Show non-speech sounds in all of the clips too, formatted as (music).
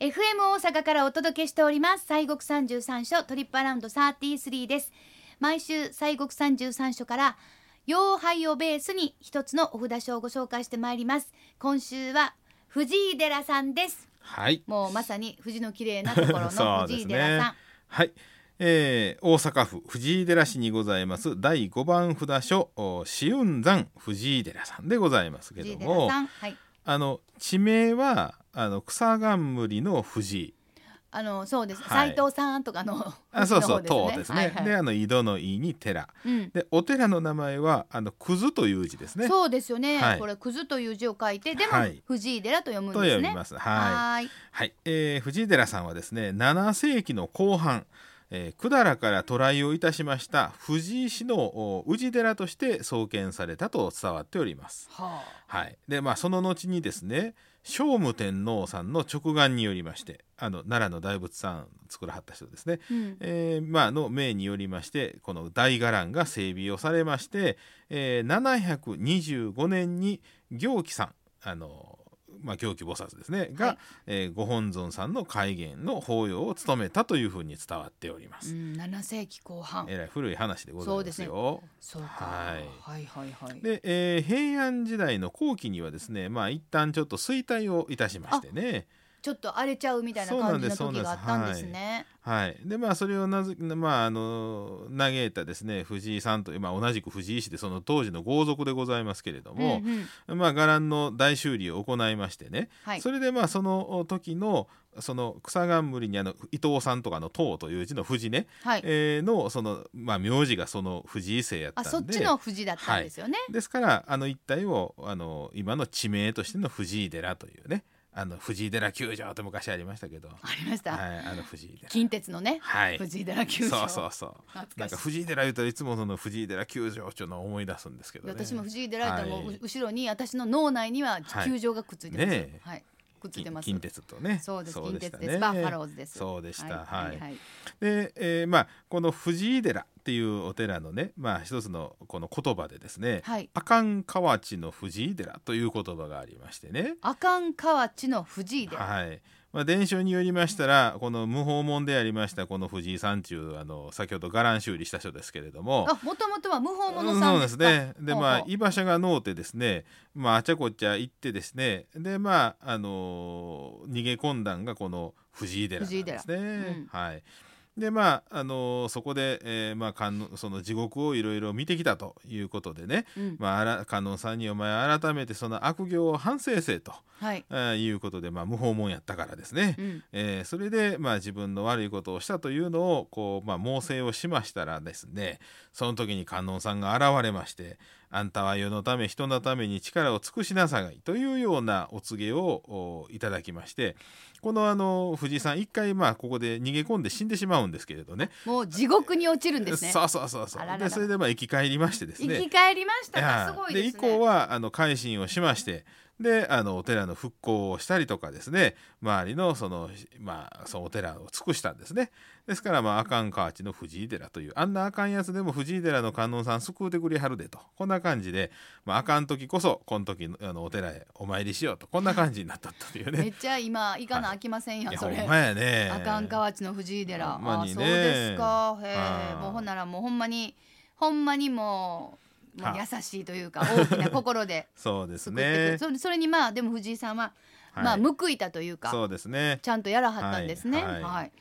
FM 大阪からお届けしております。西国三十三所トリップアラウンド33です。毎週西国三十三所から妖拝をベースに一つのお札書をご紹介してまいります。今週は藤井寺さんです。はい。もうまさに富士の綺麗なところの (laughs) 藤井寺さん、はい。えー、大阪府藤井寺市にございます。第5番札所お紫雲山藤井寺さんでございますけども。はい。あの地名はあの草冠の藤。井あのそうです。はい。斉藤さんとかのあそうそう塔ですね、であの井戸の井に寺。うん。でお寺の名前はあのくずという字ですね。そうですよね、はい。これくずという字を書いてでも、はい。藤井寺と読むんとですね。読みます。はい。はーい。はい、えー藤井寺さんはですね7世紀の後半、えー、百済から渡来をいたしました藤井市のお氏寺として創建されたと伝わっております。ははい、でまあその後にですね聖武天皇さんの直眼によりましてあの奈良の大仏さん作らはった人ですね、あ、うん、えーまあ、の命によりましてこの大伽藍が整備をされまして、えー725年に行基さんあの、まあ、行基菩薩ですね。が、はい。えーご本尊さんの戒厳の法要を務めたというふうに伝わっております。うん、7世紀後半。えらい古い話でございますよ。そうか、はい。はいはいはい。で、えー平安時代の後期にはですねまあ一旦ちょっと衰退をいたしましてねちょっと荒れちゃうみたいな感じの時があったんですね。はい、でまあそれをなず、まあ、あの嘆いたですね藤井さんという、まあ、同じく藤井氏でその当時の豪族でございますけれども、うんうん。まあ、伽藍の大修理を行いましてね、はい。それでまあその時のその草冠にあの伊藤さんとかの藤という字の藤ね、はい、えーのその、まあ、名字がその藤井姓やったんで。あそっちの藤だったんですよね、ですからあの一帯をあの今の地名としての藤井寺というねあの藤井寺球場って昔ありましたけど、ありました、はい、あの藤井寺。近鉄のね、はい。藤井寺球場。そうそうそう。なんか藤井寺言うといつもその藤井寺球場っていうのを思い出すんですけどね。私も藤井寺行ったらもう、はい。後ろに私の脳内にははい球場がくっついてます、ねえ。はいくっついてます。近近鉄とね。そうです。近鉄です。バッファローズです。そうでした。ははい。い、はい。で、えーまあこの藤井寺っていうお寺のねまあ一つのこの言葉でですねはい。阿寒河内の藤井寺という言葉がありましてね。阿寒河内の藤井寺。はい。まあ、伝承によりましたらこの無訪問でありましたこの藤井さん中あの先ほど伽藍修理した人ですけれどもあもともとは無法者うんそうさんですね。でまあ居場所がのうてですね、まああちゃこちゃ行ってですね、でまああのー逃げ込んだんがこの藤井寺なんですね。うんはい。でまああのーそこで、えーまあ観音その地獄をいろいろ見てきたということでね、うん。まあ観音さんにお前改めてその悪行を反省せえと。はい、あーいうことで、まあ、無訪問やったからですね、うん、えーそれで、まあ、自分の悪いことをしたというのをこう、まあ、猛省をしましたらですねその時に観音さんが現れまして「あんたは世のため人のために力を尽くしなさい」というようなお告げをおいただきましてこのあの藤井さん一回まあここで逃げ込んで死んでしまうんですけれどね。もう地獄に落ちるんですね。そうそうそうそう。でそれでまあ生き返りましてですね。生き返りましたか。やすごいですね。以降はあの改心をしましてであのお寺の復興をしたりとかですね周りのその,、まあ、そのお寺を尽くしたんですね。ですから、まあ、あかん河内の藤井寺というあんなあかんやつでも藤井寺の観音さん救うてくれはるでと。こんな感じで、まあ、あかん時こそこの時のあのお寺へお参りしようと。こんな感じになったというね。めっちゃ今行かなあきませんやん、い。やそれ。ほんまやね。阿寒河内の藤井寺、ね。あそうですか。へえ。はい。もうほんならもうほんまにほんまにもうもうは優しいというか大きな心で (laughs) そうですね。それそれにまあでも藤井さんは、はいまあ報いたというかそうですね。ちゃんとやらはったんですね。ははい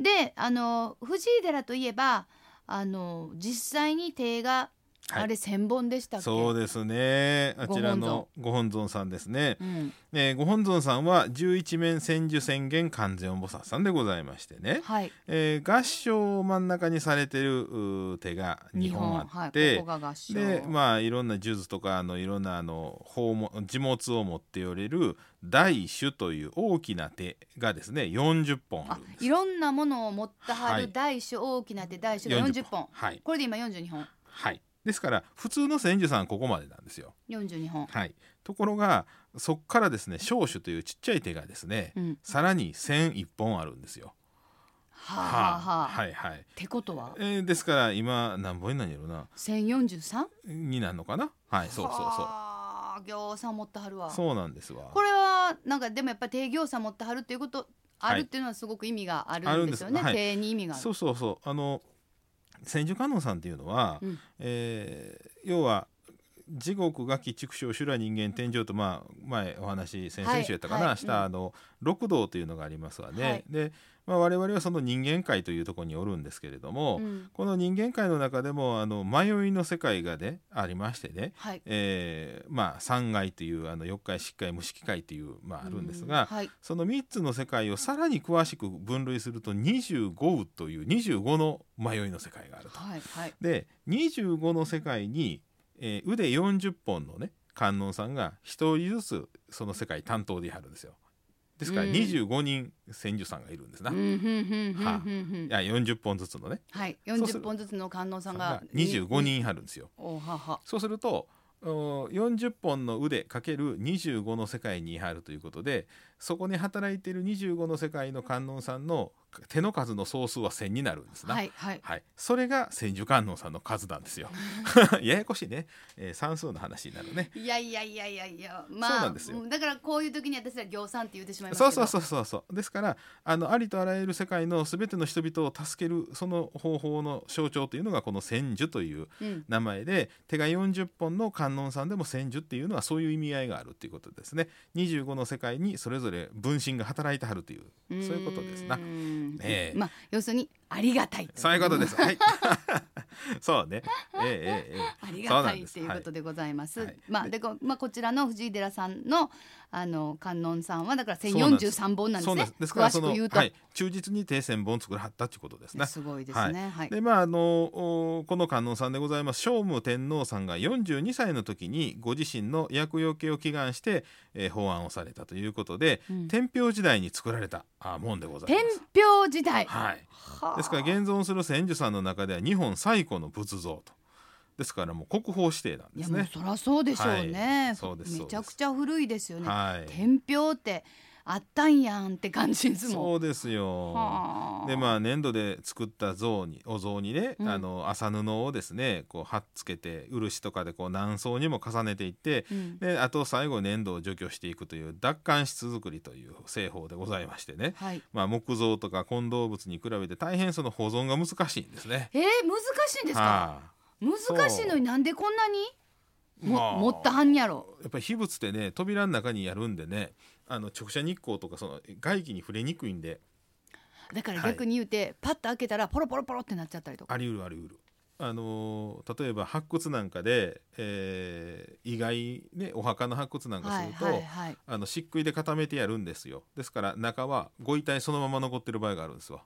いであの藤井寺といえばあの実際に手が、はい。あれ千本でしたっけ？そうですね。あちらのご本尊。さんですね。うん。えーご本尊さんは十一面千手千眼観世音菩薩さんでございましてね、はい、えー合掌を真ん中にされてる手が2本あって、はい、ここでまあいろんな呪術とかあのいろんなあの宝物持物を持っておれる大手という大きな手がですね40本ああるんです。いろんなものを持ったははい。る大小大きな手大小が40本。はい。これで今42本。はいですから普通の千手さんはここまでなんですよ。42本、はい。ところがそっからですね小手というちっちゃい手がですね、うん、さらに1001本あるんですよ。はあはあ。はいはい。ってことは？えーですから今何本になんやろな 1043? になるのかな？はいそうそうそう。はあ行さん持ってはるわ。そうなんですわ。これはなんかでもやっぱり定行さん持ってはるっていうことあるっていうのはすごく意味があるんですよね。はい。に意味がある。そうそうそう。あの千手観音さんっていうのは、うん。えー要は地獄餓鬼畜生修羅人間天上と、まあ、前お話先々週やったかな、はい。したあの六道というのがありますわね。はい。で、まあ、我々はその人間界というところにおるんですけれども、うんこの人間界の中でもあの迷いの世界がねありましてね、はい。えーまあ三界というあの四界七界無色界という、まあ、あるんですが、うんはい。その3つの世界をさらに詳しく分類すると25雨という25の迷いの世界があると。はいはい。で25の世界に、えー腕40本のね観音さんが1人ずつその世界担当でやるんですよ。ですからうん25人千手さんがいるんですな。はふんふんや40本ずつのねはい。そうする40本ずつの観音さんがが25人いはるんですよ。おはは。そうするとお40本の腕かける25の世界にいはるということでそこに働いている25の世界の観音さんの手の数の総数は1000になるんですな。はいはい。はい、それが千手観音さんの数なんですよ。(laughs) ややこしいね、えー算数の話になるね。いやいやいやいやいや、まあ、そうなんですようんだからこういう時に私は行さんって言ってしまいます。そうそうそうそうそうですからあのありとあらゆる世界のすべての人々を助けるその方法の象徴というのがこの千手といううん。名前で手が40本の観音さんでも千手っていうのはそういう意味合いがあるっていうことですね25の世界にそれぞれ分身が働いてはるというそういうことですな。ええ。まあ要するにありがたい。そういうことです。はい。(laughs) そうね。ええええええ。(laughs) ありがたいっていうことでございます。はい。まあでこまあこちらの藤井寺さんのあの観音さんはだから千そうなんです四十三本なんですねです。からそのはい、忠実に定千本作らはったっていうことですね。すごいですね。はい。でまああのおこの観音さんでございます聖武天皇さんが42歳の時にご自身の厄除けを祈願して、えー法案をされたということで、うん天平時代に作られたあもんでござい天ます。平時代。はい、はあですから現存する千手さんの中では日本最古の仏像とですからもう国宝指定なんいですね。やもうそらそうでしょうね。はいそうですめちゃくちゃ古いですよね。はい、天平ってあったんやんって感じですもん。そうですよ。はあでまあ粘土で作った像にお像にね、うんあの麻布をですねこう貼っつけて漆とかでこう何層にも重ねていってうんであと最後粘土を除去していくという奪還質作りという製法でございましてね、はい。まあ、木造とか混動物に比べて大変その保存が難しいんですね。えー、難しいんですか？は難しいのになんでこんなに？あも、まあ持ったはんやろ。やっぱり秘仏ってね扉の中にやるんでねあの直射日光とかその外気に触れにくいんでだから逆に言うて、パッと開けたらポロポロポロってなっちゃったりとか。あり得るあり得る。あのー例えば発掘なんかで、えー意外ねお墓の発掘なんかはいすると、はいはい。あの漆喰で固めてやるんですよですから中はご遺体そのまま残ってる場合があるんですわ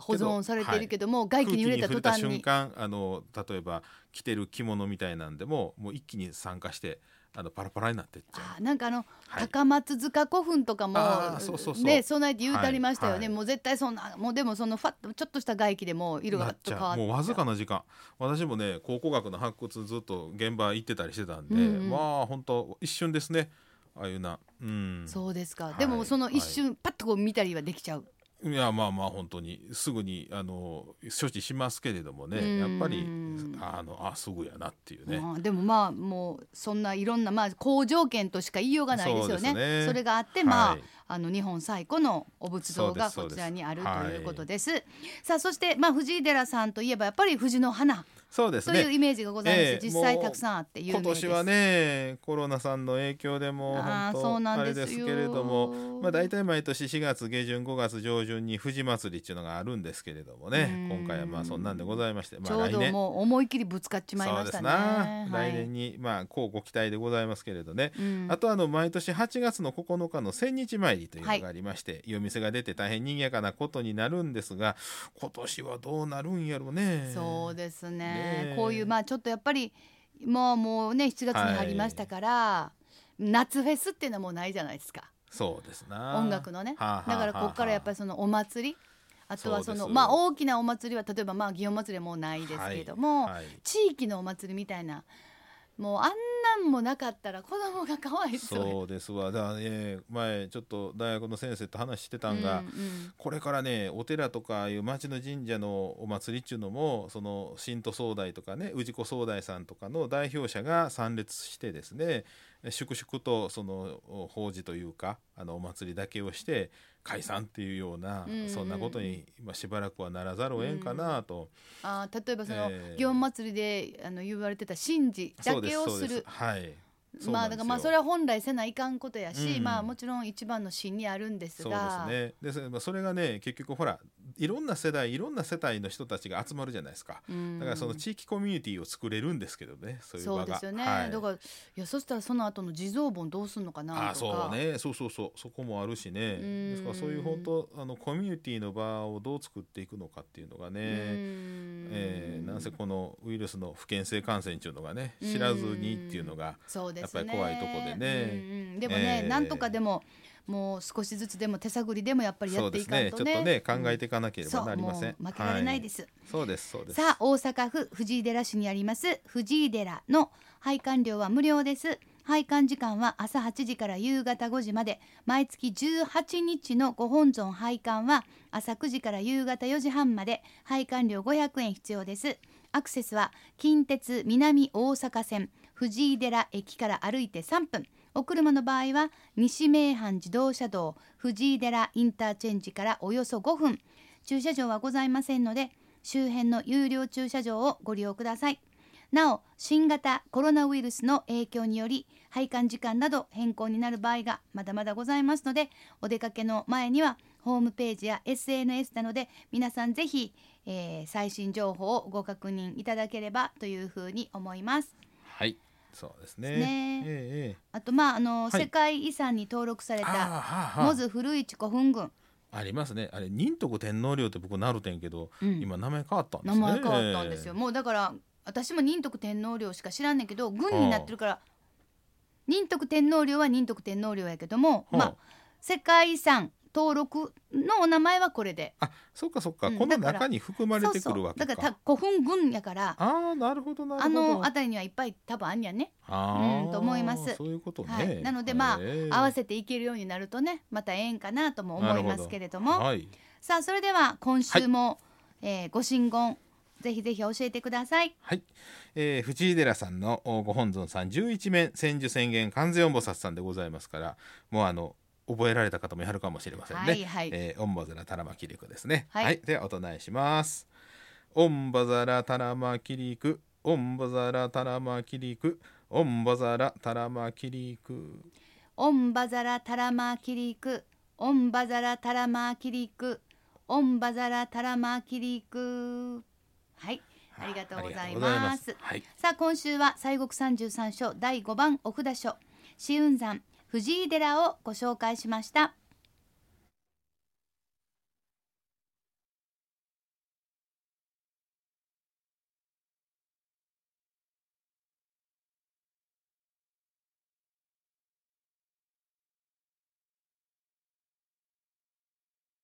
保存されてるけども、外気に触れた途端に。瞬間あの例えば着てる着物みたいなんでももう一気に酸化してあのパラパラになってっちゃあーなんかあの、はい。高松塚古墳とかもそうそうそう。ね備えて言うてありましたよね、はい。はい。もう絶対そんなもうでもそのファッとちょっとした外気でもう。色が変わって。もうわずかな時間。私もね考古学の発掘ずっと現場行ってたりしてたんで、うんうん。まあ本当一瞬ですね。ああいうな。うん。そうですか、はい。でもその一瞬、パッとこう見たりはできちゃういやまあまあ本当にすぐにあの処置しますけれどもうんねやっぱりあのあすぐやなっていうね。でもまあもうそんないろんなまあ好条件としか言いようがないですよね。ねれがあってまあ、はいあの日本最古のお仏像がこちらにあるということです。さあそしてまあ藤井寺さんといえばやっぱり藤の花そうですね。というイメージがございます。ええ実際たくさんあって有名です。今年はねコロナさんの影響でも本当あれですけれどもまあ大体毎年4月下旬5月上旬に富士祭りっていうのがあるんですけれどもねうん。今回はまあそんなんでございましてまあ来年。もう思い切りぶつかっちまいましたね。そうですな、はい。来年にまあこうご期待でございますけれどね、うん。あとあの毎年8月の9日の千日参りというのがありまして、夜店が出て大変賑やかなことになるんですが今年はどうなるんやろうね。そうですねねえこういうまあちょっとやっぱりもうもうね7月に入りましたから、夏フェスっていうのはもうないじゃないですか。そうですな。音楽のね。はあはあだからここからやっぱりりそのお祭りあ。とはそのまあ大きなお祭りは例えばまあ祇園祭りはもうないですけれども、はい。地域のお祭りみたいなもうあんなんもなかったら子供がかわいそうや。そうですわだからね前ちょっと大学の先生と話してたんが、うんうん。これからねお寺とかいう町の神社のお祭りっていうのもその神都総代とかね氏子総代さんとかの代表者が参列してですね粛々とその法事というかあのお祭りだけをして解散っていうような、うんうんそんなことに、まあ、しばらくはならざるを得んかなと、あー例えばその、えー。祇園祭りであの言われてた神事だけをする。すす。はい。まあだからまあそれは本来せないかんことやし、うん。まあもちろん一番の芯にあるんですそうがですね。でそれがね結局ほらいろんな世代いろんな世帯の人たちが集まるじゃないですか。うん。だからその地域コミュニティを作れるんですけどねそういう場が。そうですよね、はい。だからいやそしたらその後の地蔵盆どうすんのかなとか。あそうねそうそう。そうそこもあるしね。ん。ですからそういう本当あのコミュニティの場をどう作っていくのかっていうのがね、うん。えーなんせこのウイルスの不検性感染っていうのがね知らずにっていうのがやっぱり怖いとこでね。うんうん。でもね、えー。なんとかでももう少しずつでも手探りでもやっぱりやってですね。ちょっといかんとねね考えていかなければなりません、そうもう負けられないです、はいそうですそうです。さあ大阪府藤井寺市にあります。藤井寺の拝観料は無料です。拝観時間は朝8時から夕方5時まで。毎月18日のご本尊拝観は朝9時から夕方4時半まで。拝観料500円必要です。アクセスは近鉄南大阪線。藤井寺駅から歩いて3分お車の場合は西名阪自動車道藤井寺インターチェンジからおよそ5分。駐車場はございませんので周辺の有料駐車場をご利用ください。なお新型コロナウイルスの影響により拝観時間など変更になる場合がまだまだございますのでお出かけの前にはホームページや SNS などで皆さんぜひ、えー最新情報をご確認いただければというふうに思います。はい。そうですね。ね。ええええ。あとまああの、はい。世界遺産に登録されあーたはあはあ。モズ古市古墳群ありますね。あれ仁徳天皇陵って僕なるてんけど、うん。今名前変わったんです名ね前変わったんですよ、もうだから私も仁徳天皇陵しか知らんねんけど軍になってるから仁徳天皇陵は仁徳天皇陵やけども、はあ。まあ世界遺産登録のお名前はこれで。あそっかそっか、うん。この中に含まれてくるわけだからた古墳群やからああなるほどなるほど。あの辺りにはいっぱい多分あんやね、うんと思います。そういうことね、はい、なのでまあ、合わせていけるようになるとねまたええんかなとも思いますけれども。はい。さあそれでは今週も、えーご神言ぜひぜひ教えてください。はい、えー、藤井寺さんのおご本尊さん11面千手宣言観世音菩薩さんでございますからもうあの覚えられた方もやるかもしれませんね。はいはい。えー、オンバザラタラマキリクですね。はい。はい、ではお唱えします。オンバザラタラマキリク、オンバザラタラマキリク、オンバザラタラマキリク。オンバザラタラマキリク。オンバザラタラマキリク。オンバザラタラマキリク。はい。ありがとうございありがとうごます。はい、さあ今週は西国三十三所第五番お札所。紫雲山藤井寺をご紹介しました。